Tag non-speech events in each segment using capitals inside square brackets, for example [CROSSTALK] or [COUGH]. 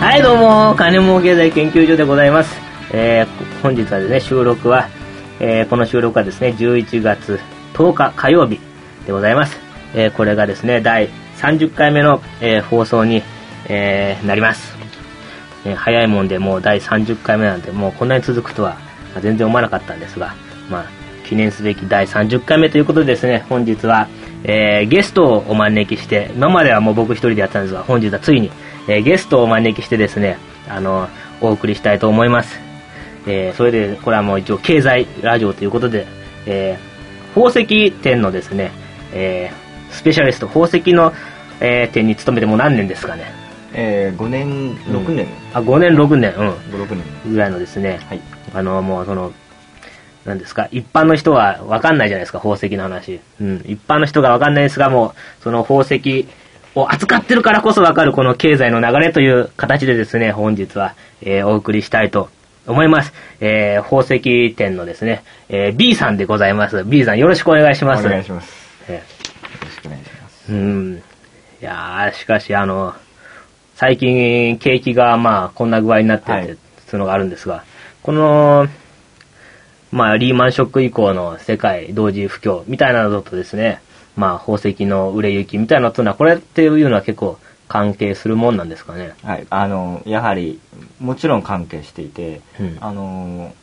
はい、どうも、金儲経済研究所でございます。えー、本日はですね、収録は、えー、この収録はですね、11月10日火曜日でございます。えー、これがですね、第30回目の、えー、放送に、えー、なります。えー早いもんでもう第30回目なんで、もうこんなに続くとは全然思わなかったんですが、まあ、記念すべき第30回目ということでですね、本日は、えーゲストをお招きして、今まではもう僕一人でやったんですが、本日はついに、えーゲストをお招きしてですね、あの、お送りしたいと思います。えーそれで、これはもう一応経済ラジオということで、えー宝石店のですね、えースペシャリスト、宝石の、えー店に勤めてもう何年ですかね。えー、5年、6年、あ、5年、6年、うん。5、6年。ぐらいのですね、はい。あの、もうその、なんですか、一般の人は分かんないじゃないですか、宝石の話。うん。一般の人が分かんないですが、もう、その宝石を扱ってるからこそ分かるこの経済の流れという形でですね、本日は、えーお送りしたいと思います。えー宝石店のですね、えー B さんでございます。B さんよろしくお願いしおます。願いします。えよろしくお願いします。ーうん。いやー、しかしあの、最近景気がまあこんな具合になってて、はいそういうのがあるんですが、この、まあリーマンショック以降の世界同時不況みたいなのとですね、まあ宝石の売れ行きみたいなのというのは、これっていうのは結構関係するもんなんですかね？はい。あの、やはり、もちろん関係していて、うんあの、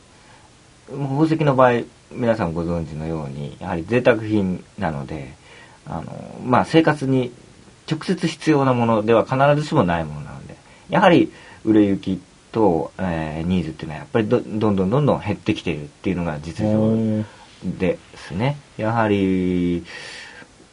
宝石の場合、皆さんご存知のように、やはり贅沢品なので、あの、まあ、生活に直接必要なものでは必ずしもないものなので、やはり売れ行きと、えーニーズっていうのはやっぱりどどんどんどんどん減ってきているっていうのが実情ですね。やはり、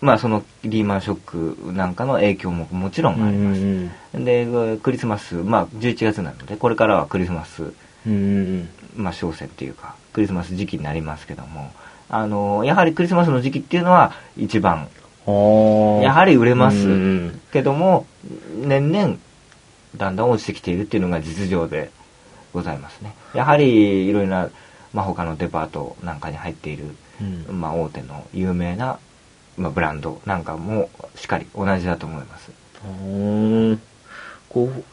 まあそのリーマンショックなんかの影響ももちろんあります。うんで、クリスマス、まあ11月なので、これからはクリスマス、うんうんまあ商戦っていうか、クリスマス時期になりますけども、あの、やはりクリスマスの時期っていうのは一番、うん。やはり売れますうんうんけども、年々だんだん落ちてきているっていうのが実情でございますね。やはりいろいろな、まあ他のデパートなんかに入っている、うんまあ大手の有名な、まあ、ブランドなんかもしっかり同じだと思います。うんこう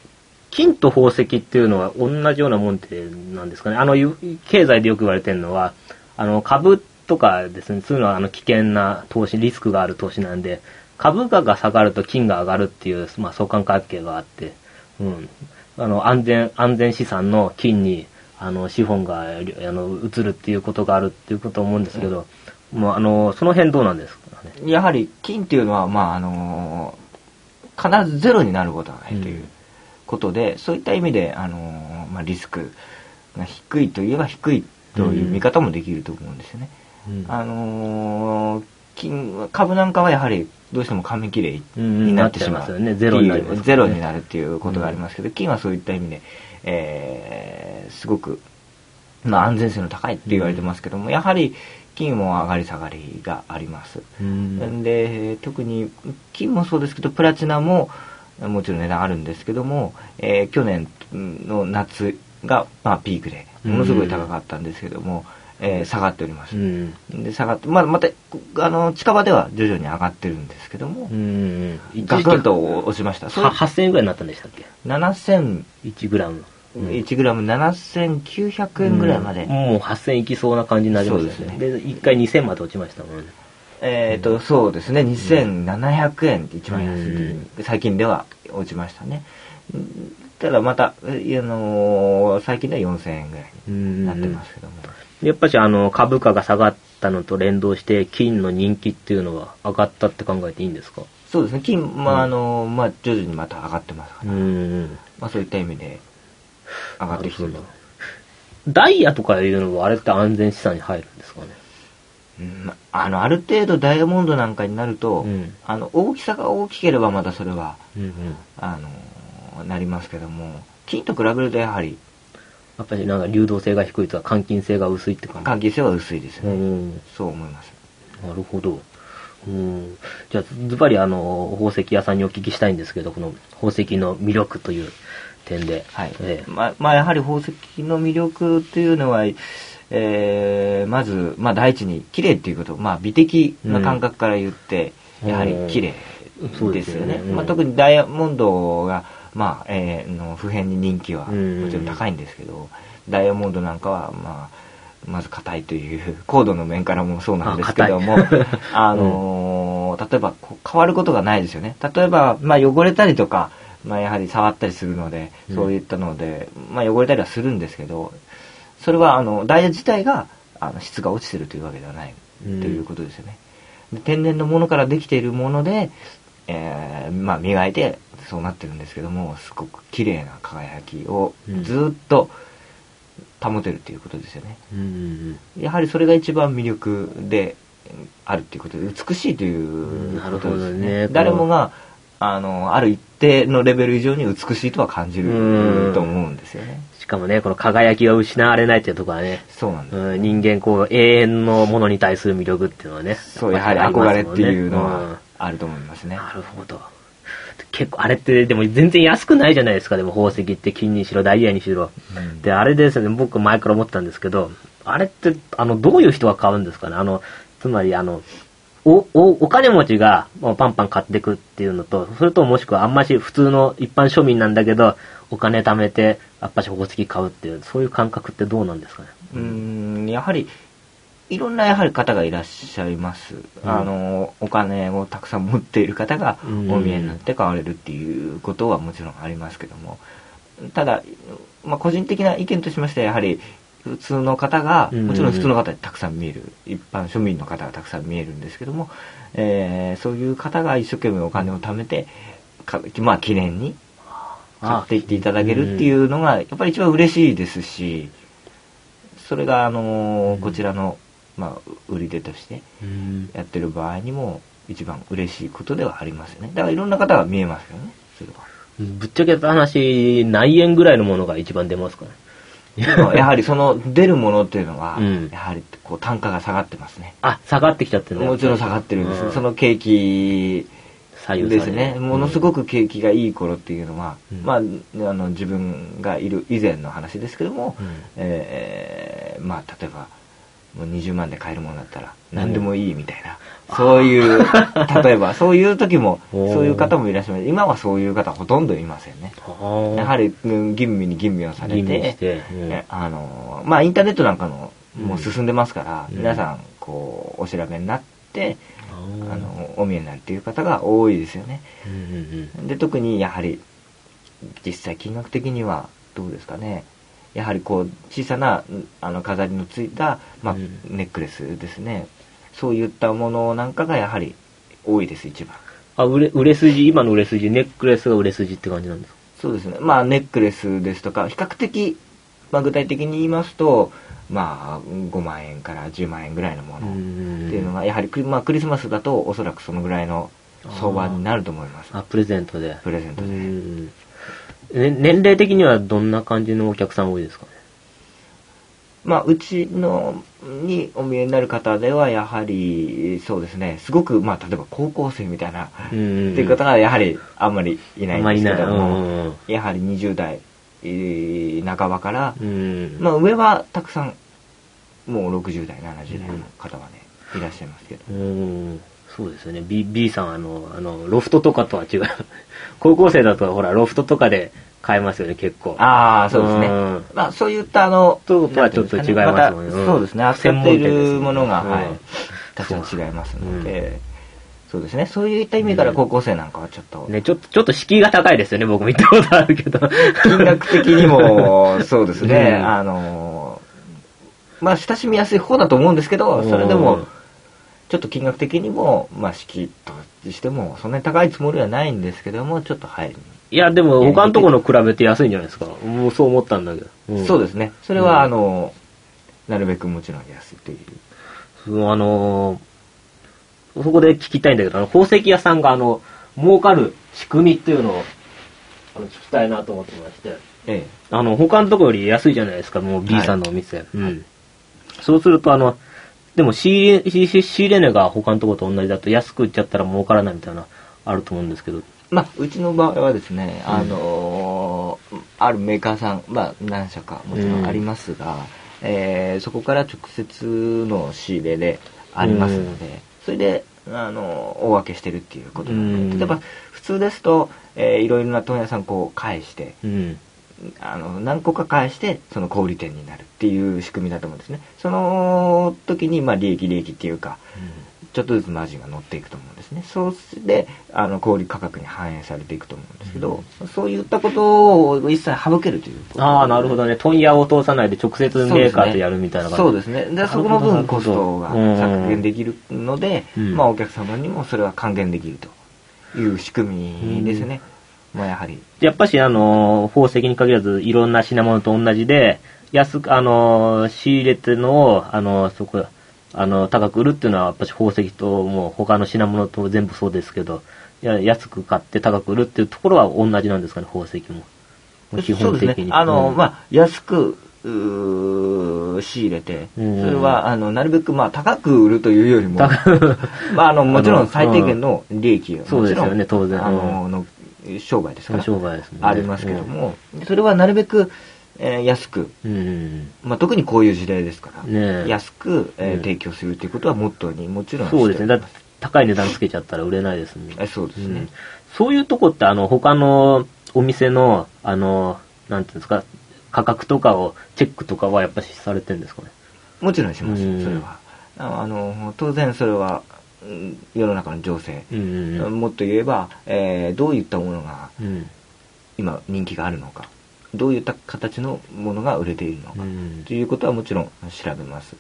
金と宝石っていうのは同じようなもんってなんですかね。あの、ゆ経済でよく言われてるのは、あの、株とかですね、そういうのはあの危険な投資、リスクがある投資なんで、株価が下がると金が上がるっていう、まあ相関関係があって、うん。あの、安全、安全資産の金に、あの、資本が、あの、移るっていうことがあるっていうことを思うんですけど、もうあの、その辺どうなんですか？ね。やはり金っていうのは、まああの必ずゼロになることはないということで、そういった意味で、あのまあ、リスクが低いといえば低いという見方もできると思うんですよね。うん。あの金株なんかはやはりどうしても紙切れうんになってしまう。なっちゃいますよね。ゼロになりますからね。ゼロになるっていうことがありますけど、金はそういった意味で、えーすごく、まあ、安全性の高いって言われてますけども、やはり金も上がり下がりがあります。うんで特に金もそうですけどプラチナももちろん値段あるんですけども、えー去年の夏が、まあ、ピークでものすごい高かったんですけども、えー下がっております、うんで下がって、まあ、またあの近場では徐々に上がってるんですけども。ガクンと落ちましたそれは8000円ぐらいになったんでしたっけ？7000 ?1 グラム。うん。1グラム7900円ぐらいまで、うん。もう8000いきそうな感じになりましたね。そうで1回2000まで落ちましたもんね。えっ、と、そうですね、2700円って一番安い時に、最近では落ちましたね。うんただまた、えあのー最近では4000円ぐらいになってますけども。やっぱしあの株価が下がったのと連動して金の人気っていうのは上がったって考えていいんですか？そうですね、金、まあ、あのーまあ、徐々にまた上がってますから、うん。まあ、そういった意味で、上がってきてる。ダイヤとかいうのはあれって安全資産に入るんですかね？うんまあの、ある程度ダイヤモンドなんかになると、うんあの、大きさが大きければまたそれは、うんうん。あのーなりますけども、金と比べるとやはり、やっぱりなんか流動性が低いとか換金性が薄いって感じ？関係性は薄いですうね。ん。そう思います。なるほど。うん。じゃあ、ズバリあの、宝石屋さんにお聞きしたいんですけど、この宝石の魅力という点で。はい。ええまあ、まあ、やはり宝石の魅力っていうのは、えー、まず、まあ、第一に、綺麗っていうこと、まあ、美的な感覚から言って、うんやはり綺麗でよね。ですすよねうんまあ、特にダイヤモンドが、まあ、えーの普遍に人気はもちろん高いんですけど、ダイヤモンドなんかは、まあ、まず硬いという、高度の面からもそうなんですけども、あのー例えば変わることがないですよね。例えば、まあ汚れたりとか、まあやはり触ったりするので、うんそういったので、まあ汚れたりはするんですけど、それはあの、ダイヤ自体が、あの、質が落ちてるというわけではない、うんということですよね。で天然のものからできているもので、えーまあ磨いてそうなってるんですけども、すごく綺麗な輝きをうんずっと保てるということですよね。うんうんやはりそれが一番魅力であるっていうことで、美しいということですねね。誰もが、あの、ある一定のレベル以上に美しいとは感じうんると思うんですよね。しかもね、この輝きが失われないっていうところはね、そうなんです。うん、人間こう永遠のものに対する魅力っていうのはね。そう、やはり憧れっていうのはうんあると思いますね。なるほど。結構、あれって、でも全然安くないじゃないですか、でも宝石って金にしろ、ダイヤにしろ。うんで、あれですね、僕前から思ったんですけど、あれって、あの、どういう人が買うんですかね？あの、つまり、あの、お、お、お金持ちがもうパンパン買っていくっていうのと、それともしくはあんまし普通の一般庶民なんだけど、お金貯めて、やっぱし宝石買うっていう、そういう感覚ってどうなんですかね？うーん、やはり、いろんなやはり方がいらっしゃいます。あの、お金をたくさん持っている方がうん。お見えになって買われるっていうことはもちろんありますけども、ただ、まあ、個人的な意見としましてはやはり、普通の方が、うんもちろん普通の方にたくさん見える、一般庶民の方がたくさん見えるんですけども、えーそういう方が一生懸命お金を貯めて、かまあ記念に買っていっていただけるっていうのが、やっぱり一番嬉しいですし、それが、あのーこちらの、まあ、売り手としてうん。やってる場合にも、一番嬉しいことではありますよね。だからいろんな方が見えますよね、それは。ぶっちゃけた話、何円ぐらいのものが一番出ますかね [LAUGHS] やはりその出るものっていうのは、うんやはりこう単価が下がってますね。あ、下がってきちゃってるねもちろん下がってるんです。うんその景気ですね。ものすごく景気がいい頃っていうのは、うんまあ、あの、自分がいる以前の話ですけども、うんえーまあ、例えば、もう20万で買えるものだったら、何でもいいみたいな、そういう、[LAUGHS] 例えば、そういう時も、そういう方もいらっしゃいます。今はそういう方ほとんどいませんね。はやはり、うん吟味に吟味をされて、うん。えあの、まあ、インターネットなんかの、もう進んでますから、うん。皆さん、こう、お調べになって、ああの、お見えになるっていう方が多いですよね。うんうんうん。で、特にやはり、実際金額的にはどうですかね。やはりこう、小さな、んあの、飾りのついた、まあ、うんネックレスですね。そういったものなんかがやはり多いです、一番。あ、売れ、売れ筋、今の売れ筋、ネックレスが売れ筋って感じなんですか？そうですね。まあ、ネックレスですとか、比較的、まあ、具体的に言いますと、まあ、5万円から10万円ぐらいのものっていうのが、やはりクリ、まあ、クリスマスだとおそらくそのぐらいの相場になると思います。あ、プレゼントで。うプレゼントで。んね年齢的にはどんな感じのお客さん多いですかね？まあ、うちの、にお見えになる方では、やはり、そうですね、すごく、まあ、例えば高校生みたいな、ってうんいう方がやはりあんまりいないんですけども。ん、やはり20代えー半ばから、うん。まあ、上はたくさん、もう60代、70代の方はね、いらっしゃいますけど。うん。そうですよね。B、B さん、あの、あの、ロフトとかとは違う。[LAUGHS] 高校生だと、ほら、ロフトとかで買えますよね、結構。ああ、そうですね。うん。まあ、そういった、あの、とまあちょっと違いますもんね。うん。たそうですね、扱っているものが、専門店はい。たくさん違いますのうで、そうですね、そういった意味から高校生なんかはちょっと、ね、ちょっと、ちょっと敷居が高いですよね、僕も行ったことあるけど。金額的にも、[LAUGHS] そうですね、うん。あの、まあ、親しみやすい方だと思うんですけど、それでうんも、ちょっと金額的にも、まあ、敷居としても、そんなに高いつもりはないんですけども、ちょっと入りいや、でも、他のところ比べて安いんじゃないですか？もうそう思ったんだけど。に。そうでですね。それは、うんあの、なるべくもちろん安いという。す。あのーそこで聞きたいんだけど、あの、宝石屋さんが、あの、儲かる仕組みっていうのを、あの、聞きたいなと思ってまして。ええ。あの、他のところより安いじゃないですか、もう B さんのお店。うん。そうすると、あの、でも仕入れ、仕入れ値が他のところと同じだと安く売っちゃったら儲からないみたいな、あると思うんですけど。まあ、うちの場合はですね、うんあのーあるメーカーさん、まあ、何社かもちろんありますが、えーそこから直接の仕入れでありますので、それで、あの、大分けしてるっていうことなのうんで、例えば、普通ですと、えーいろいろな問屋さんこう返して、うん。あの、何個か返して、その小売店になるっていう仕組みだと思うんですね。その時に、まあ、利益利益っていうか、ちょっとずつマージンが乗っていくと思うんですね。そうで、あの、小売価格に反映されていくと思うんですけど、そういったことを一切省けるということ。ああ、なるほどね。問屋を通さないで直接メーカーとやるみたいな感じ。そうですね。で、そこの分コストがうん削減できるので、うんまあお客様にもそれは還元できるという仕組みですね。まあやはり。やっぱし、あの、宝石に限らず、いろんな品物と同じで、安く、あの、仕入れてるのを、あの、そこ、あの、高く売るっていうのは、やっぱし宝石と、もう他の品物と全部そうですけど、いや安く買って高く売るっていうところは同じなんですかね、宝石も。基そうです本的に。ね。あの、うんまあ安く、仕入れて、そうんれは、あの、なるべく、まあ、高く売るというよりも、まあ、あの、もちろん最低限の利益が、そうですよね当然あの、の商売ですから、商売ですね。ありますけども、それはなるべく、えー安く、うん。まあ、特にこういう時代ですから、ねえ。安く、えーうん提供するということはモットーにもちろんそうですね。だ高い値段つけちゃったら売れないですもんおりますえそうですね。うん。そういうとこって、あの、他のお店の、あの、なんていうんですか、価格とかを、チェックとかはやっぱしされてるんですかね？もちろんします、うん。それは。ああの、当然それは、うん世の中の情勢、うんうんもっと言えば、えーどういったものがうん。今人気があるのか、どういった形のものが売れているのか、うんということはもちろん調べます。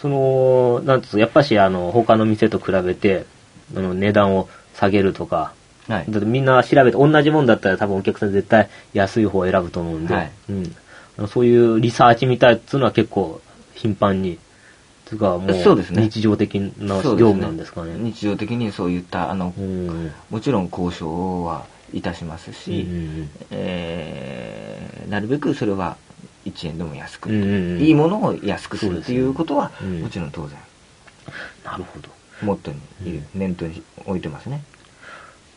その、なんていうんですか、やっぱし、あの、他の店と比べて、あの、値段を下げるとか、はい。だってみんな調べて、同じもんだったら多分お客さん絶対安い方を選ぶと思うんで、はい。うん。そういうリサーチみたいっていうのは結構頻繁に、つうかもうそうですね日常的な業務なんですかね。日常的にそういった、あの、うん。もちろん交渉はいたしますし、うんえーなるべくそれは1円でも安く、いいものを安くするとそうですねいうことは、うんもちろん当然、なるほど。モットーに念頭に置いてますね。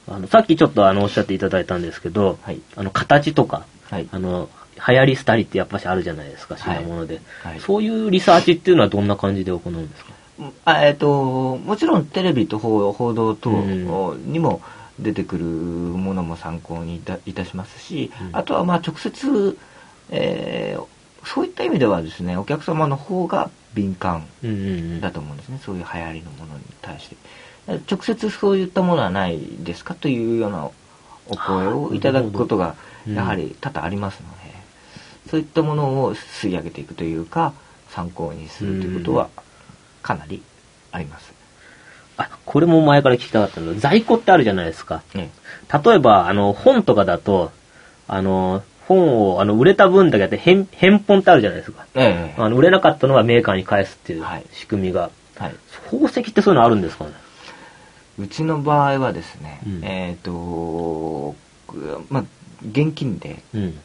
あの、さっきちょっとあの、おっしゃっていただいたんですけど、はいあの、形とか、はい。あの、流行り廃りってやっぱしあるじゃないですか、はい。品物で、はい。そういうリサーチっていうのはどんな感じで行うんですか？あえっ、と、もちろんテレビと報報道等うんにも出てくるものも参考にいたいたしますし、うん。あとはまあ直接、えーそういった意味ではですね、お客様の方が敏感うんうんうん。だと思うんですね、そういう流行りのものに対して。直接そういったものはないですか？というようなお声をいただくことがうん。やはり多々ありますので、そういったものを吸い上げていくというか、参考にするということはかなりあります。あ、これも前から聞きたかったんだけど、在庫ってあるじゃないですか。ね例えば、あの、本とかだと、あの、本を、あの、売れた分だけやって、返、返本ってあるじゃないですか。ええあの、売れなかったのはメーカーに返すっていうはい仕組みが。はい。宝石ってそういうのあるんですかね？うちの場合はですね、うんえっ、と、まあ、現金でうん。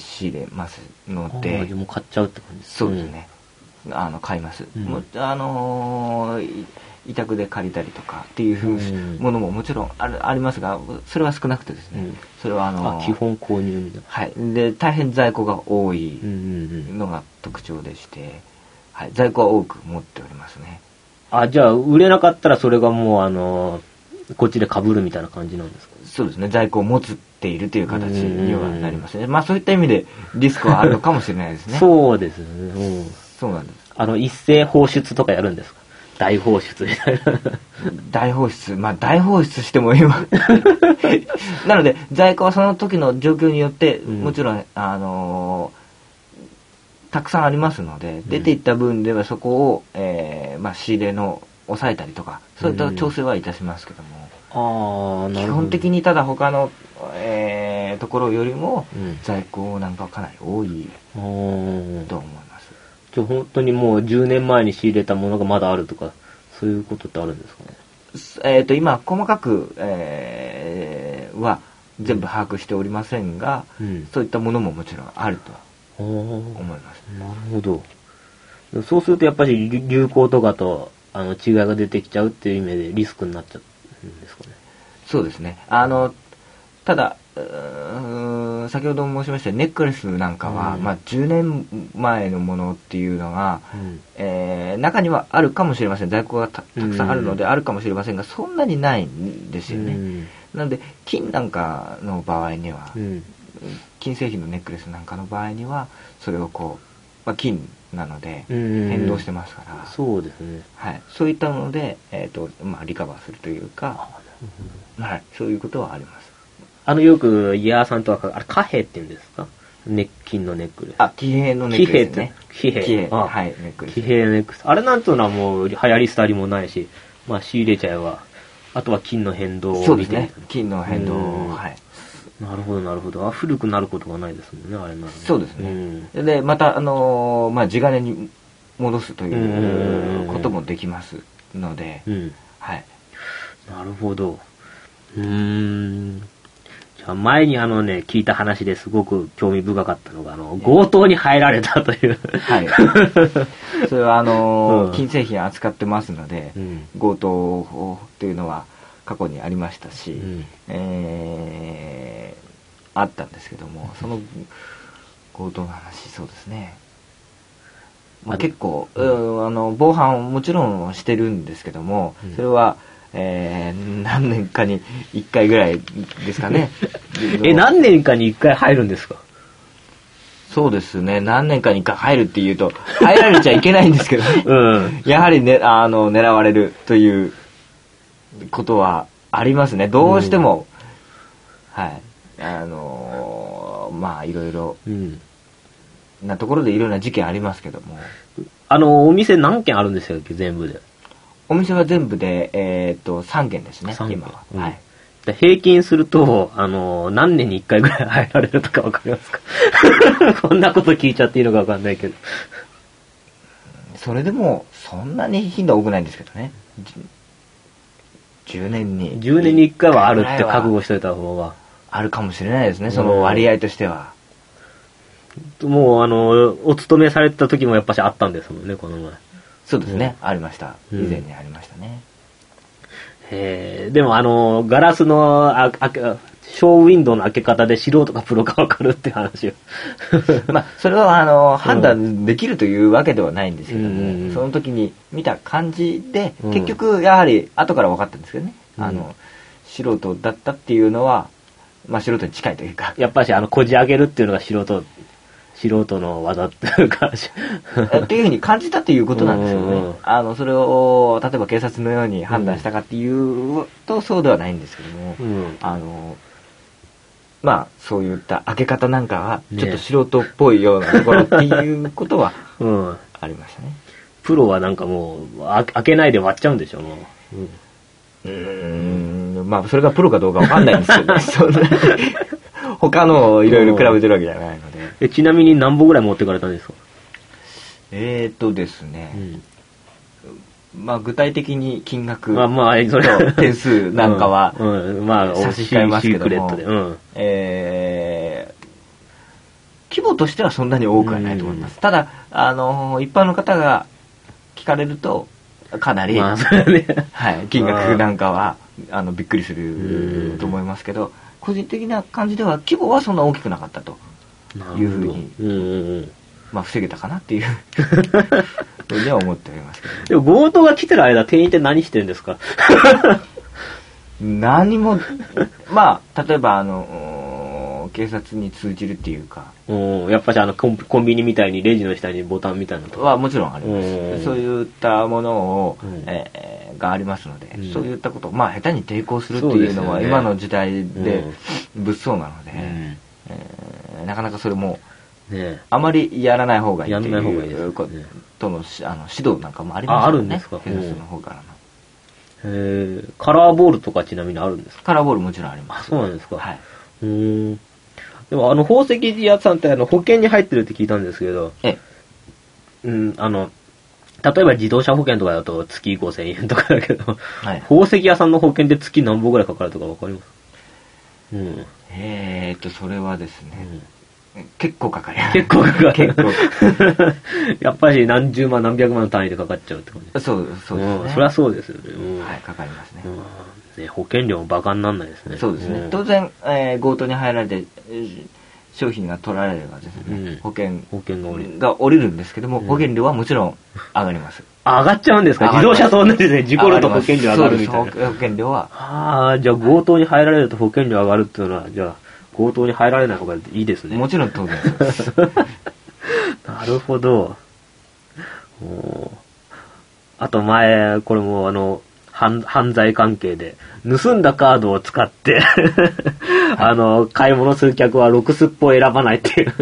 仕入れますのでじゃあ、もう買っちゃうって感じそうですね。あの、買います。うんあの委託で借りたりとかっていううんものももちろんあるありますが、それは少なくてですね、うんそれはあうん。の基本購入みたいな。はい。で、大変在庫が多い。のが特徴でして、はい。在庫は多く持っておりますね。あ、じゃあ、売れなかったらそれがもう、あの、こっちで被るみたいな感じなんですか？そうですね。在庫を持つっているという形にはなりますね。まあそういった意味でリスクはあるのかもしれないですね。[LAUGHS] そうですね。うん。そうなんです。あの、一斉放出とかやるんですか？大放出みたいな。大放出、まあ大放出しても今。[LAUGHS] なので、在庫はその時の状況によって、うんもちろん、あのーたくさんありますので、出ていった分ではそこを、えーまあ仕入れの抑えたりとか、そういった調整はいたしますけども、ああ、な基るほど。本的にただ他の、えーところよりも、うん在庫なんかはかなり多いと思います。じゃあ本当にもう10年前に仕入れたものがまだあるとか、そういうことってあるんですかね？えっ、と、今、細かく、えーは全部把握しておりませんが、うん。そういったものももちろんあると思います。なるほど。そうするとやっぱり流流行とかとあの違いが出てきちゃうっていう意味でリスクになっちゃうんですかね？そうですね。あの、ただ、先ほど申しましたネックレスなんかは、うん。まあ、10年前のものっていうのが、うん。えー中にはあるかもしれません。在庫がたたくさんあるのであるかもしれませんが、そんなにないんですよね、うん。なんで金なんかの場合には、うん。金製品のネックレスなんかの場合にはそれをこう、まあ、金なのでうん変動してますから、そうですね。はい、そういったので、えーとまあ、リカバーするというか、はい、そういうことはありますあの、よく、イヤーさんとはか、あれ、貨幣って言うんですか？ネッ金のネックレス。あ騎兵のネックレスね騎兵って騎兵あはいネックレス騎兵のネックレス。あれなんていうのはもう、流行り廃りもないし、まあ、仕入れちゃえば、あとは金の変動を見てそうですね金の変動うんはいなるほど、なるほど。あ、古くなることがないですもんね、あれならね。そうですんね、でまたあのーまあ地金に戻すということもできますので、うん。はいなるほど。うーん。前にあのね、聞いた話ですごく興味深かったのが、あの、強盗に入られたという。はい。[LAUGHS] それはあのーうん。金製品扱ってますので、うん。強盗っていうのは過去にありましたし、うん。えーあったんですけどもその強盗の話そうですね、まあ、あ結構、あの防犯をもちろんしてるんですけども、うん。それは、えー何年かに1回ぐらいですかね [LAUGHS] え、何年かに一回入るんですか？そうですね何年かに1回入るっていうと入られちゃいけないんですけどね [LAUGHS] うん。やはりね、あの、狙われるということはありますね。どうしても、はい。あのーまあ、いろいろうん。なところでいろんな事件ありますけども、あの、お店何軒あるんですよ、全部で。お店は全部で、えっ、と、3件ですね、今は。うんはい。で平均すると、あの、何年に一回ぐらい入られるとかわかりますか？[LAUGHS] こんなこと聞いちゃっていいのかわかんないけど。それでも、そんなに頻度は多くないんですけどね。じ10年に。10年に一回はあるって覚悟しといた方が。あるかもしれないですね、その割合としては。もう、あの、お勤めされてた時もやっぱしあったんですもんね、この前。そうですね、ありました。以うん。前にありましたね。えー、でもあの、ガラスのあ開け、ショーウィンドウの開け方で素人かプロかわかるって話を。[LAUGHS] まあ、それはあの判断できるというわけではないんですけども、その時に見た感じで、うん。結局やはり後から分かったんですけどね、うん。あの素人だったっていうのは、まあ、素人に近いというか。やっぱしあの、こじ開けるっていうのが素人、素人の技っていうか、っていうふうに感じたということなんですようんうんねあのそれを例えば警察のように判断したかっていうと、そうではないんですけども、うん。あのまあそういった開け方なんかはねちょっと素人っぽいようなところっていうことは [LAUGHS] うん。ありましたね。プロはなんかもう、あ開けないで割っちゃうんでしょ、もう。うんうーん、まあ、それがプロかどうかわかんないんですけどね。[LAUGHS] そんなに他のをいろいろ比べてるわけじゃないので。えちなみに何本ぐらい持ってかれたんですか？えーとですね、まあ、具体的に金額まあまあ、それと [LAUGHS] 点数なんかは、うん、うん。まあ、差し控えますけども。シークレットで。うん。えー規模としてはそんなに多くはないと思います。ただ、あの、一般の方が聞かれると、かなり、まあ。はい、金額なんかは、あの、びっくりすうんると思いますけど、個人的な感じでは規模はそんな大きくなかったと。いうふうにうんうんうん。まあ、防げたかなっていう [LAUGHS] ふうには思っておりますけど。でも強盗が来てる間、店員って何してるんですか？[LAUGHS] 何も、まあ、例えば、あの、警察に通じるっていうか、うん、やっぱしあのコン、コンビニみたいにレジの下にボタンみたいなのとか。はもちろんありまうんす。そういったものを、うんえーがありますので、うんそういったこと、まあ、下手に抵抗するっていうのうですよね今の時代で物騒なので、うんえーなかなかそれも、ねあまりやらない方がいいってない方がいいですねいうことのしあの指導なんかもありますああ。るんですか？警察の方からの。え。へえ、カラーボールとかちなみにあるんですか？カラーボールもちろんありまあ、す。そうなんですか。はい。うーん。でもあの、宝石屋さんってあの、保険に入ってるって聞いたんですけど、えうん、あの、例えば自動車保険とかだと月5000円とかだけど、はい宝石屋さんの保険で月何本ぐらいかかるとかわかります？うん。えーっと、それはですうね、ん結構かかります。結構かかる。結構か [LAUGHS] やっぱり何十万何百万の単位でかかっちゃうって感じ。そう、そうですね。んそりゃそうですよね。うんはい、かかりますね。うんね保険料もバカになんないですね。そうですね。ん当然、えー強盗に入られて、えー商品が取られればですね、うん保険保険が降りる。が降りるんですけども、うん保険料はもちろん上がります。あ上がっちゃうんですか？自動車と同じですね。事故ると保険料上がるみたいな保険料は、ああ、じゃあ強盗に入られると保険料上がるっていうのは、じゃあ強盗に入られない方がいいですね。もちろん当然。[LAUGHS] なるほど。おーあと前、これもあの、犯犯罪関係で、盗んだカードを使って、あの、買い物する客は6スッポを選ばないっていう。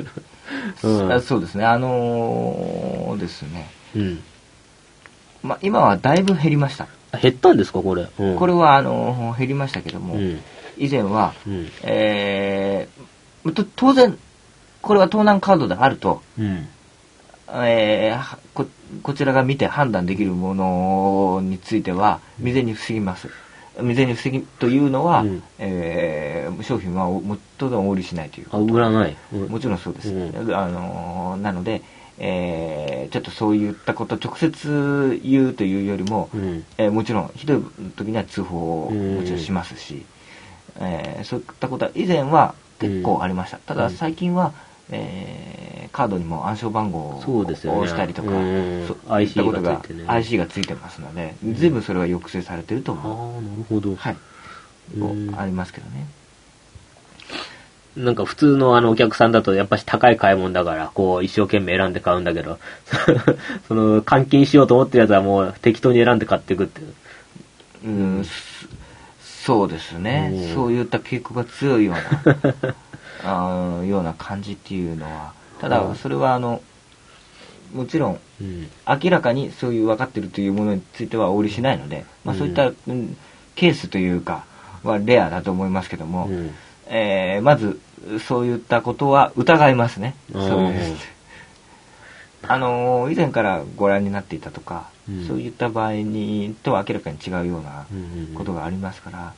うんあそうですね、あのーですね、うん。まあ、今はだいぶ減りました。あ減ったんですか、これ？うん、これはあのー減りましたけども、うん。以前は、うん。えーと当然、これは盗難カードであると、うん。えーはここちらが見て判断できるものについては未然に防ぎます。未然に防ぎというのは、うんえー商品はおも当然お売りしないというあ、売らない。うんもちろんそうです。うんあのーなので、えーちょっとそういったことを直接言うというよりも、うん。えーもちろんひどい時には通報をうんもちろんしますし、えーそういったことは以前は結構ありました。ただ最近は、えーカードにも暗証番号を押したりとか、うんそういったこと IC ががついてね IC がついてますので、随分それは抑制されてるとああ、思う。なるほど。はい。うんありますけどね。なんか普通のあのお客さんだとやっぱし高い買い物だから、こう一生懸命選んで買うんだけど、[LAUGHS] その換金しようと思ってるやつはもう適当に選んで買っていくっていう。うん、そそうですね、うんそういった傾向が強いようなあーような感じっていうのはただうん。それはあのもちろんうん。明らかにそういう分かってるというものについてはお売りしないので、まあ、うんそういった、うんケースというかはレアだと思いますけども、うん。えーまずそういったことは疑いますね。そういうあのー以前からご覧になっていたとか、うん。そういった場合にとは明らかに違うようなことがありますから、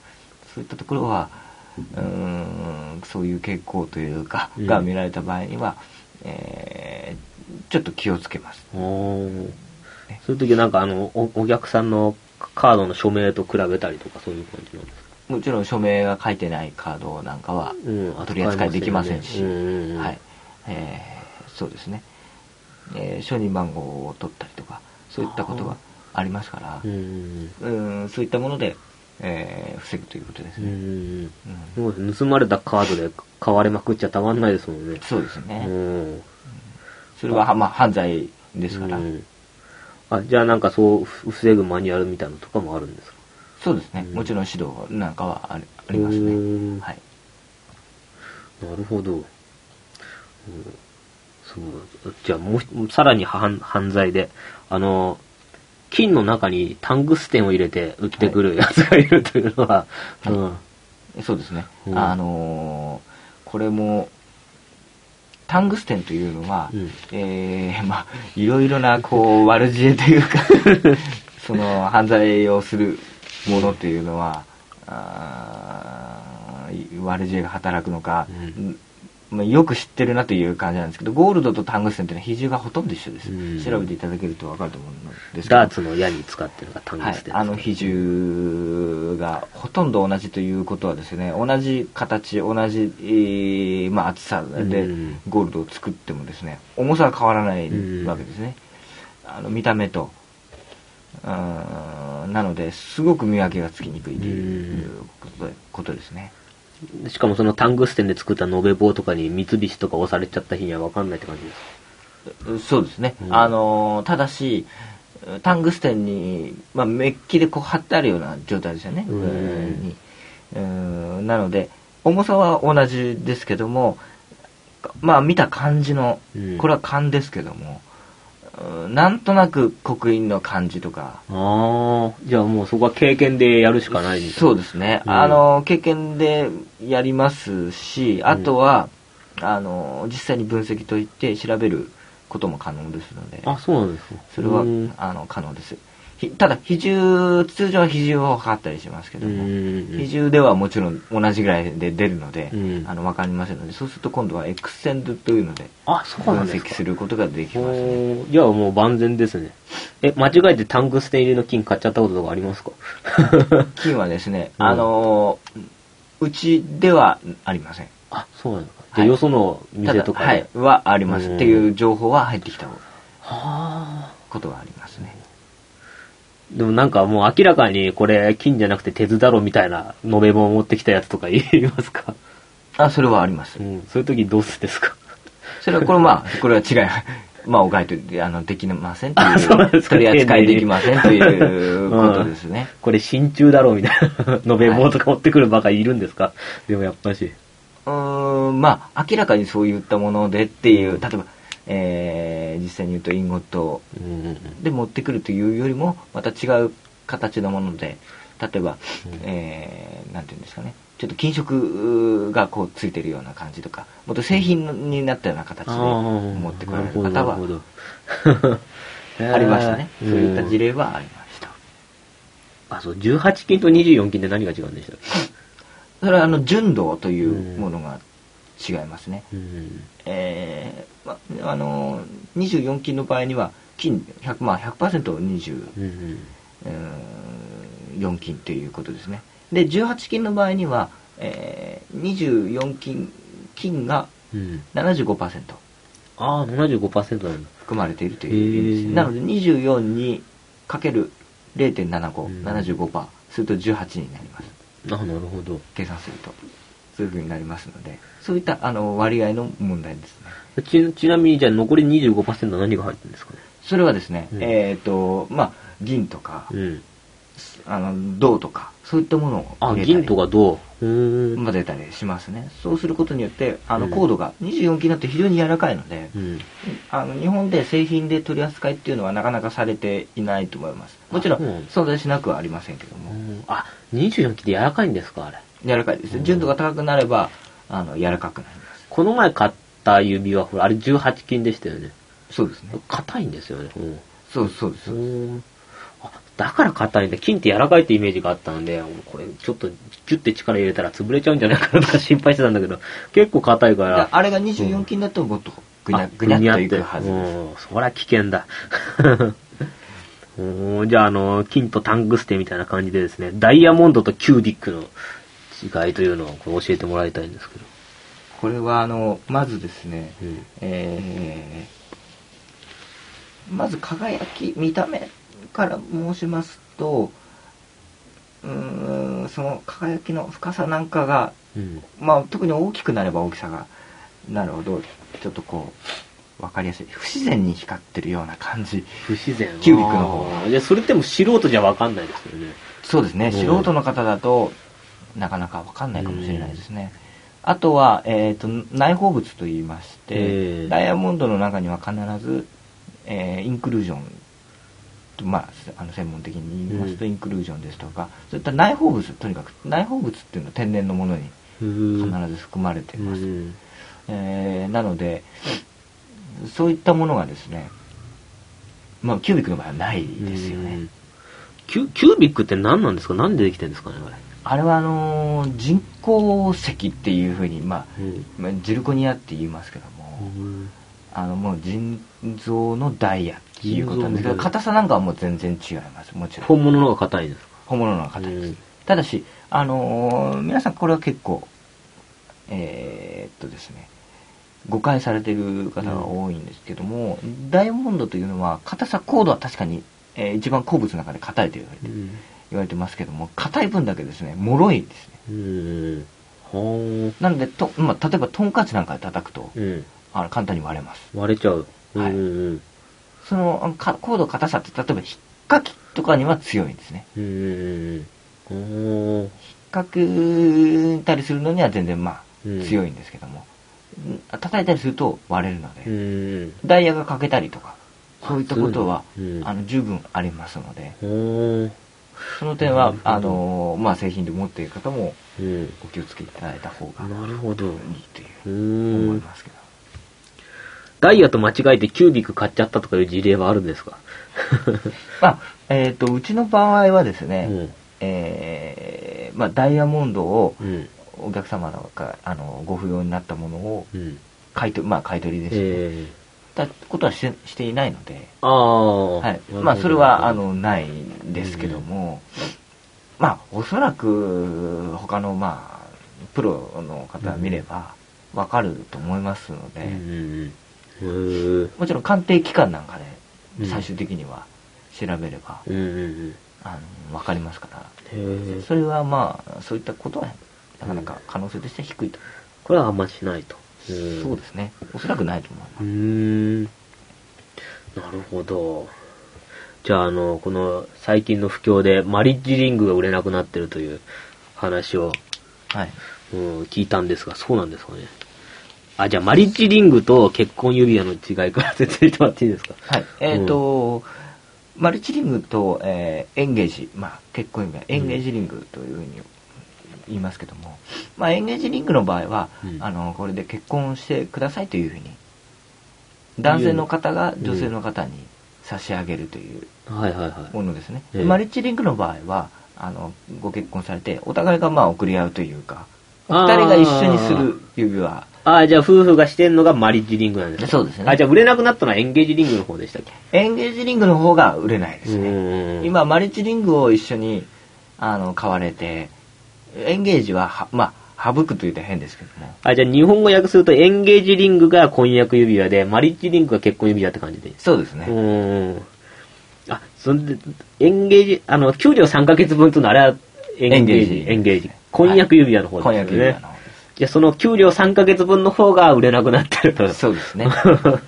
そういったところはうーんそういう傾向というか、うん。が見られた場合には、えーちょっと気をつけます。そういう時なんかあのお、お客さんのカードの署名と比べたりとかそういう感じなんですか？もちろん署名が書いてないカードなんかはうん取り扱いできませんし、はい、えーそうですね、えー承認番号を取ったりとか、そういったことはありますから。う、ん。うんそういったもので、えー防ぐということですうんうね。んうんもう盗まれたカードで買われまくっちゃたまんないですもんね。そうですうね。んそれは、まあ、犯罪ですから、うんあ、じゃあなんかそうふ防ぐマニュアルみたいなのとかもあるんですか？そうですね、うんもちろん指導なんかはありありますうんね。はい。なるほど。うんそう。じゃあもう、さらに犯犯罪で、あの、金の中にタングステンを入れて売ってくるやつがいるというのは、はいうん。そうですね。うんあのーこれも、タングステンというのは、うんえーまあ、いろいろな、こう、悪知恵というか、[LAUGHS] その、犯罪をするものというのは、あー悪知恵が働くのか、うんまあ、よく知ってるなという感じなんですけど、ゴールドとタングステンというのは比重がほとんど一緒です。うん。調べていただけるとわかると思うんですけど。ダーツの矢に使ってるのがタングはいステ、ン、あの比重がほとんど同じということはですね同じ形同じ、えーまあ、厚さでうん。ゴールドを作ってもですね重さは変わらないうんわけですね、あの見た目となのですごく見分けがつきにくいということですねしかもそのタングステンで作った延べ棒とかに三菱とか押されちゃった日には分かんないって感じですそうですね、うん。あのただしタングステンに、まあ、メッキでこう貼ってあるような状態ですよね、うん。なので重さは同じですけどもまあ見た感じのうん。これは勘ですけども、うんなんとなく刻印の感じとか。ああ、じゃあもうそこは経験でやるしかない。そうですね、うん。あの経験でやりますしあとは、あの実際に分析といって調べることも可能ですので。あ、そうなんですか。それはうん。あの可能です。ひただ比重通常は比重を測ったりしますけども、うん。比重ではもちろん同じぐらいで出るので、うん。あの分かりませんのでそうすると今度はエクセンドというので分。析することができますね。じゃあもう万全ですね。え、間違えてタングステン入りの金買っちゃったこととかありますか？[LAUGHS] 金はですね、うん。あのうちではありません。あ、そうなんですか。よその店とかはい、はあります。っていう情報は入ってきたはあ。ことがありますね。でもなんかもう明らかにこれ金じゃなくて鉄だろみたいな延べ棒持ってきたやつとか言いますか？あ、それはありますう。ん。そういう時どうするんですか？それはこれまあ、これは違い。[LAUGHS] まあ、お該当で、あの、できませんという、取り扱いできませんということですね。これ真鍮だろみたいな延べ棒とか持ってくるバカいるんですか、でもやっぱし。うーん、まあ、明らかにそういったものでっていう、例えば、えー、実際に言うとインゴットうん。で持ってくるというよりも、また違う形のもので、例えば、うんえー、なんていうんですかね、ちょっと金属がこうついてるような感じとか、もっと製品になったような形で持ってこられる方は [LAUGHS] ありましたね。そういった事例。例はありました。あ、そう、18金と24金で何が違うんでしたっそれはあの純銅というものが違いますね。けうん。えーまあの24金の場合には金100、まあ、100%24 うん金ということですね。で18金の場合には、えー24金金がうん。うん。75%ああ、75%なんだ。含まれているという意味です、へーなので24にかける0.75、うん75%すると18になります。あなるほど。計算するとそういうふうになりますのでそういったあの割合の問題ですね。ちちなみに、じゃあ残り25%は何が入ってるんですかね？それはですね、うん。えっ、とまあ銀とか、うん。あの銅とかそういったものをあ、銀とか銅。混ぜたりしますね。そうすることによってあのうん。コードが24金だと非常に柔らかいので、うん。あの日本で製品で取り扱いっていうのはなかなかされていないと思います。もちろん存在しなくはありませんけども、うん。あ、24金で柔らかいんですか、あれ？柔らかいです。うん純度が高くなればあの柔らかくなりますこの前買った指輪、ほら、あれ18金でしたよね。そうですね硬いんですよね。うん。そうそうです、だから硬いんだ。金って柔らかいってイメージがあったんで、これちょっとキュッて力入れたら潰れちゃうんじゃないかなとか心配してたんだけど、[LAUGHS] 結構硬いから。あれが24金だともっとぐにゃあぐにゃっといくはずですうん、そりゃ危険だ。[LAUGHS] うんじゃあ、あの、金とタングステンみたいな感じでですね、ダイヤモンドとキュービックの違いというのをこれ教えてもらいたいんですけど。これはあのまずですね、うんえーまず輝き見た目から申しますとうーんその輝きの深さなんかが、うん。まあ、特に大きくなれば大きさがなるほどちょっとこう分かりやすい不自然に光ってるような感じ不自然。キュービックの方じそれっても素人じゃわかんないですよね。そうですね、うん素人の方だとなかなか分かんないかもしれないですね、あとは、えー、と内包物といいまして、ええダイヤモンドの中には必ず、えーインクルージョンとまあ、あの専門的に言いますと、うん。インクルージョンですとかそういった内包物とにかく内包物っていうのは天然のものに必必ず含まれています、うん。えーなのでそういったものがですねまあキュービックの場合はないですよね、うん。キュキュービックって何なんですか？何でできてるんですかねあれ？あれはあのー人工石っていうふうに、まあうん。まあ、ジルコニアって言いますけども、あのもう人造のダイヤっていうことなんですけど硬さなんかはもう全然違います。もちろん。本物の方が硬いんです。か本物の方が硬いです、うん。ただしあのー皆さんこれは結構えーっとですね誤解されている方が多いんですけども、ダイヤモンドというのは硬さ高度は確かに、えー一番鉱物の中で硬いと言われて,、うん。言われてますけども硬い分だけですね脆いですねなのでと、まあ、例えばトンカチなんかで叩くとあ。うん。あの簡単に割れます割れちゃう。はいうんそのあのか高度硬さって例えば引っかきとかには強いんですね。引っかけたりするのには全然まあうん強いんですけども、うん叩いたりすると割れるので、うん。ダイヤが欠けたりとかそういったことは、あの十分ありますのでうん。その点はあの、まあ、製品で持っている方もうん。お気をつけいただいた方がなるほど。いいというう思いん。ますけど、ダイヤと間違えてキュービック買っちゃったとかいう事例はあるんですか？[LAUGHS] まあえっ、とうちの場合はですね、うん。えーまあ、ダイヤモンドをうん。お客様があのご不要になったものをうん。買い取,、まあ、買い取りですね、ええたことはししていないので、ああ。はいまあ、それはあ、のないんですけども、まあおそらく他の、まあ、プロの方が見ればわかると思いますので、うん。もちろん鑑定機関なんかうんで最終的には調べれば、うんうんうん。あのわかりますから。それはまあそういったことはなかなか可能性としては低いと、これはあんましないと。うん。そうですね。おそらくないと思います。うーん。なるほど。じゃあ、あの、この最近の不況でマリッジリングが売れなくなってるという話を、はい。うん聞いたんですが、そうなんですかね。あ、じゃあ、マリッジリングと結婚指輪の違いから説明してもらっていいですか？はい。えっ、と、マルチリングと、えーエンゲージ、まあ、結婚指輪。エンゲージリングというふうに言いますけども、まあ、エンゲージリングの場合は、うん。あのこれで結婚してくださいというふうに男性の方が女性の方に差し上げるというはいはいはい。ものですね、ええ。マルチリングの場合はあのご結婚されてお互いがまあ送り合うというかあー。二人が一緒にする指輪。あ、じゃあ、夫婦がしてんのがマリッジリングなんですかそうですね。あ、じゃあ、売れなくなったのはエンゲージリングの方でしたっけ？エンゲージリングの方が売れないですね、うん。今マルチリングを一緒にあの買われてエンゲージははまあ省くというと変ですけどもあ、じゃあ日本語訳するとエンゲージリングが婚約指輪で、マリッジリングが結婚指輪って感じでそうですね、うーん。あ、そんで、エンゲージ、あの、給料3ヶ月分というのはあれはエンゲージ、エンゲージ。婚約指輪の方ですよね。婚約指輪の方でじゃあその給料3ヶ月分の方が売れなくなってると。すそうですね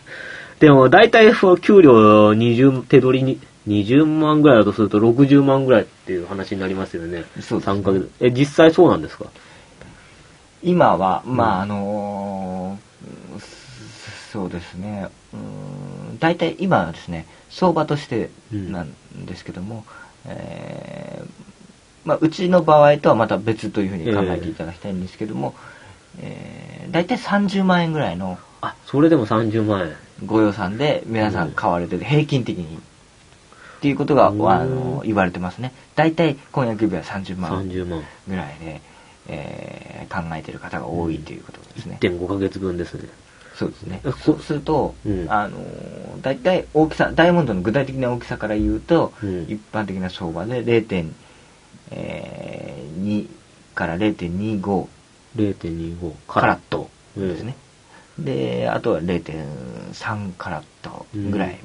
[LAUGHS] でも、大体、給料20、手取りに、20万ぐらいだとすると60万ぐらいっていう話になりますよね。そうですね。3ヶ月。え、実際そうなんですか？今はまうん。ああのーそうですね。うん大体今はですね相場としてなんですけども、えーまあ、うちの場合とはまた別というふうに考えていただきたいんですけども、えー大体30万円ぐらいのあ、それでも30万円。ご予算で皆さん。買われてて平均的にっていうことが、うん。あの言われてますね。大体婚約指輪30万。30万。ぐらいで、えー考えてる方が多いということですね、1.5ヶ月分ですね。そうですね。そうすると、うん。あの大体大きさダイヤモンドの具体的な大きさから言うと、うん。一般的な相場で0.2から0.25 0.25カラットうんですね、であとは0.3カラットぐらい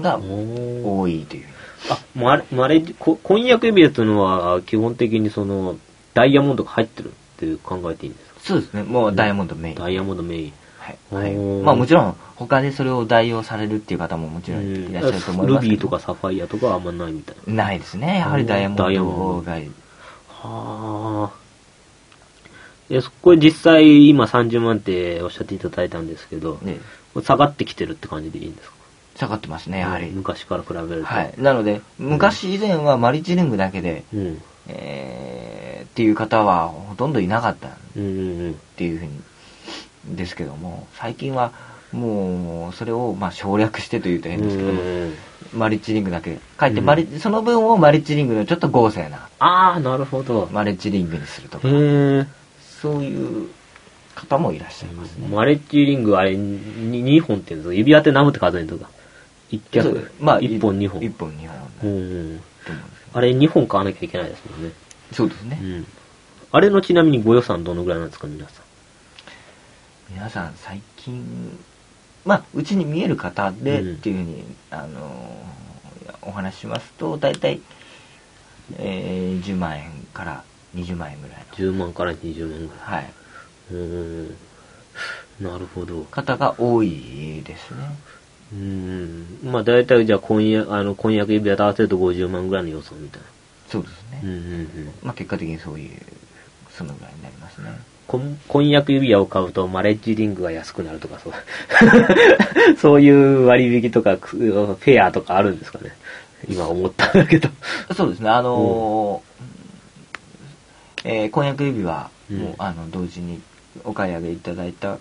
が多いという、あ、マレ、マレッジ、こ婚約指輪っていうのは、基本的にその、ダイヤモンドが入ってるっていう考えていいんですか？そうですね。もうダイヤモンドメイン、ダイヤモンドメイン。はい。まあもちろん他でそれを代用されるっていう方ももちろんいらっしゃると思いますルビーとかサファイアとかはあんまないみたいな。ないですね。やはりダイヤモンドダイヤモンドがはあ。え、これ実際今30万っておっしゃっていただいたんですけど、ね下がってきてるって感じでいいんですか？下がってますねやはり、昔から比べると。はい。なので、昔以前はマリチリングだけで、うん。えー、っていう方はほとんどいなかったっうんうんうん。ていうふうに、ですけども、最近はもう、それをまあ省略してというと変ですけども、うんマリッチリングだけ。かえってうんマリ、その分をマリッチリングのちょっと豪勢なああ、なるほど。マリッチリングにするとか。そういう方もいらっしゃいますね。マレッジリングあれ、に2本って言うんですか？指輪って何本って数えるんですか？一脚。まあ、1本2本。一本二本だとうんうん。思うんですけどあれ2本買わなきゃいけないですもんね。そうですね。うん。あれのちなみにご予算どのぐらいなんですか、皆さん？皆さん最近まあうちに見える方でうんっていうふうに、あのお話ししますと大体、えー10万円から20万円ぐらいの、10万から20万ぐらい。はい、うーん。なるほど。方が多いですねうーん。まあ大体じゃあ婚約、あの、婚約指輪と合わせると50万ぐらいの予算みたいな。そうですね、うんうんうん。まあ結果的にそういうそのぐらいになりますね婚婚約指輪を買うとマレッジリングが安くなるとかそう。[LAUGHS] そういう割引とか、くフェアとかあるんですかね。今思ったんだけど。そうですねあのーえー婚約指輪も、うんあの同時にお買い上げいただいた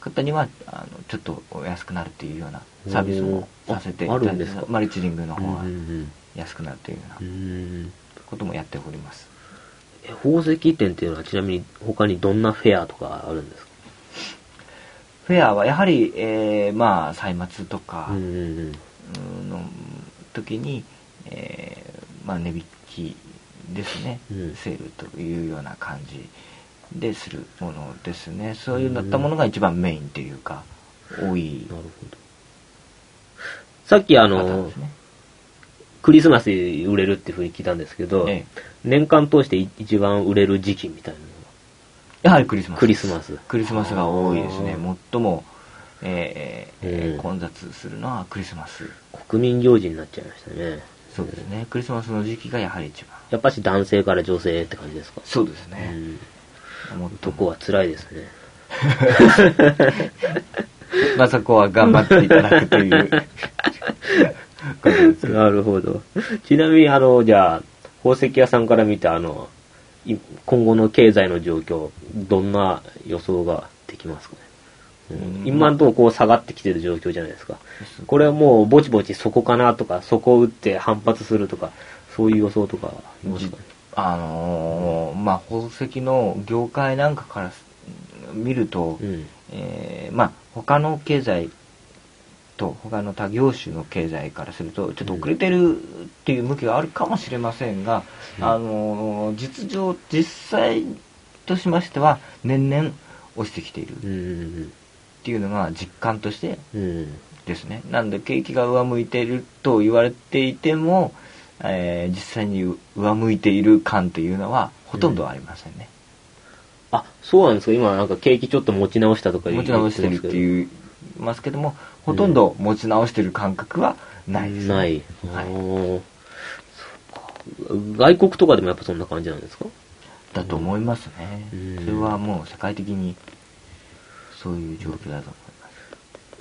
方にはあのちょっとお安くなるっていうようなサービスもさせていたあだいてマルチリングの方はうんうん安くなるというようなこともやっております。え宝石店っていうのはちなみに他にどんなフェアとかあるんですか？フェアはやはり、えーまあ歳末とかの時に、えーまあ値引きですね、うん。セールというような感じでするものですね。そういうなったものが一番メインっていうか多いなるほど。さっきあのクリスマスに売れるっていうふうに聞いたんですけど、ええ。年間通して一番売れる時期みたいなのやはりクリスマス。クリスマス。クリスマスが多いですね。あ最も、えーえーうん。混雑するのはクリスマス。が国民行事になっちゃいましたね。そうですね。クリスマスの時期がやはり一番。やっぱし男性から女性って感じですか？そうですね、うん。男は辛いですね。[LAUGHS] [LAUGHS] まあそこは頑張っていただくという [LAUGHS] なるほど。ちなみに、あの、じゃあ、宝石屋さんから見て、あの、い今後の経済の状況、どんな予想ができますかね？うんうん今のところこう下がってきてる状況じゃないですか。これはもうぼちぼちそこかなとか、そこを打って反発するとか、そういう予想とかありますか？ね。あのーまあ宝石の業界なんかからす見ると、うん。えーまあ他の経済と他の他業種の経済からするとちょっと遅れてるっていう向きがあるかもしれませんが、うんあのー実情実際としましては年々落ちてきているっうん。ていうのが実感としてうん。ですねなんで景気が上向いていると言われていても、えー実際に上向いている感というのはほとんどありませんね、あ、そうなんですか。今なんか景気ちょっと持ち直したとか言持ち直してるってういうますけどもほとんど持ち直してる感覚はないです、ね。ない。はい。外国とかでもやっぱそんな感じなんですか？だと思いますね、うん。それはもう世界的にそういう状況だと思いま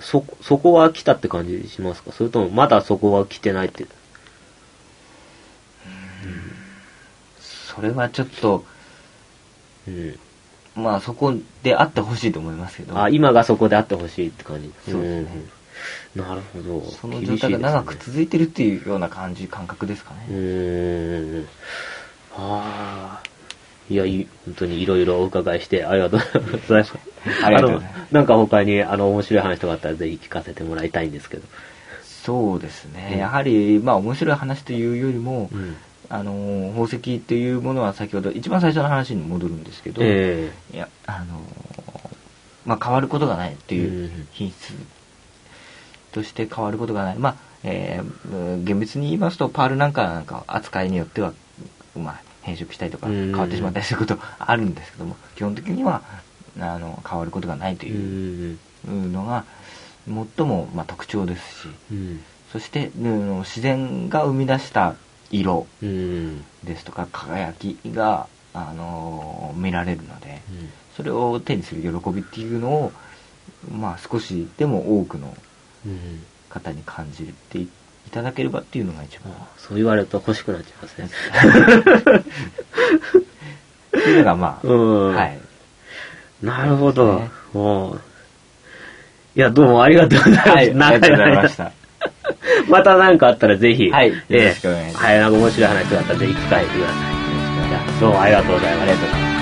す。そ、そこは来たって感じしますか？それともまだそこは来てないって？それはちょっとうん。まあそこであってほしいと思いますけどあ、今がそこであってほしいって感じ。そうですねうんなるほど。その状態が長く続いてるっていうような感じ感覚ですかね。うーん。ああ。いや、い本当にいろいろお伺いして [LAUGHS] ありがとうございます。ありがとうございますあのなんか他にあの面白い話とかあったらぜひ聞かせてもらいたいんですけど。そうですね、うんやはりまあ面白い話というよりも、うん。あの宝石っていうものは先ほど一番最初の話に戻るんですけど、えいやあのまあ変わることがないっていううん品質として変わることがない。まあ、えー厳密に言いますとパールなんかなんか扱いによってはまあ変色したりとかうん変わってしまったりすることあるんですけども基本的にはあの変わることがないとえいうのが最も、まあ、特徴ですしうん。そして、うん自然が生み出した色。ですとか輝きが、あの見られるのでそれを手にする喜びっていうのを、まあ、少しでも多くのうん。方に感じていただければっていうのが一番あそう言われると欲しくなっちゃいますね。っていうのがまあ、うん。はい。なるほど。ね。いや、どうもありがとうございます。はい、ありがとうございました。[LAUGHS] また何かあったらぜひ。はいええよろしくお願いしますはい、なんか面白い話があったらぜひ聞かせてください。じゃあどうもありがとうございましたありがとうございます。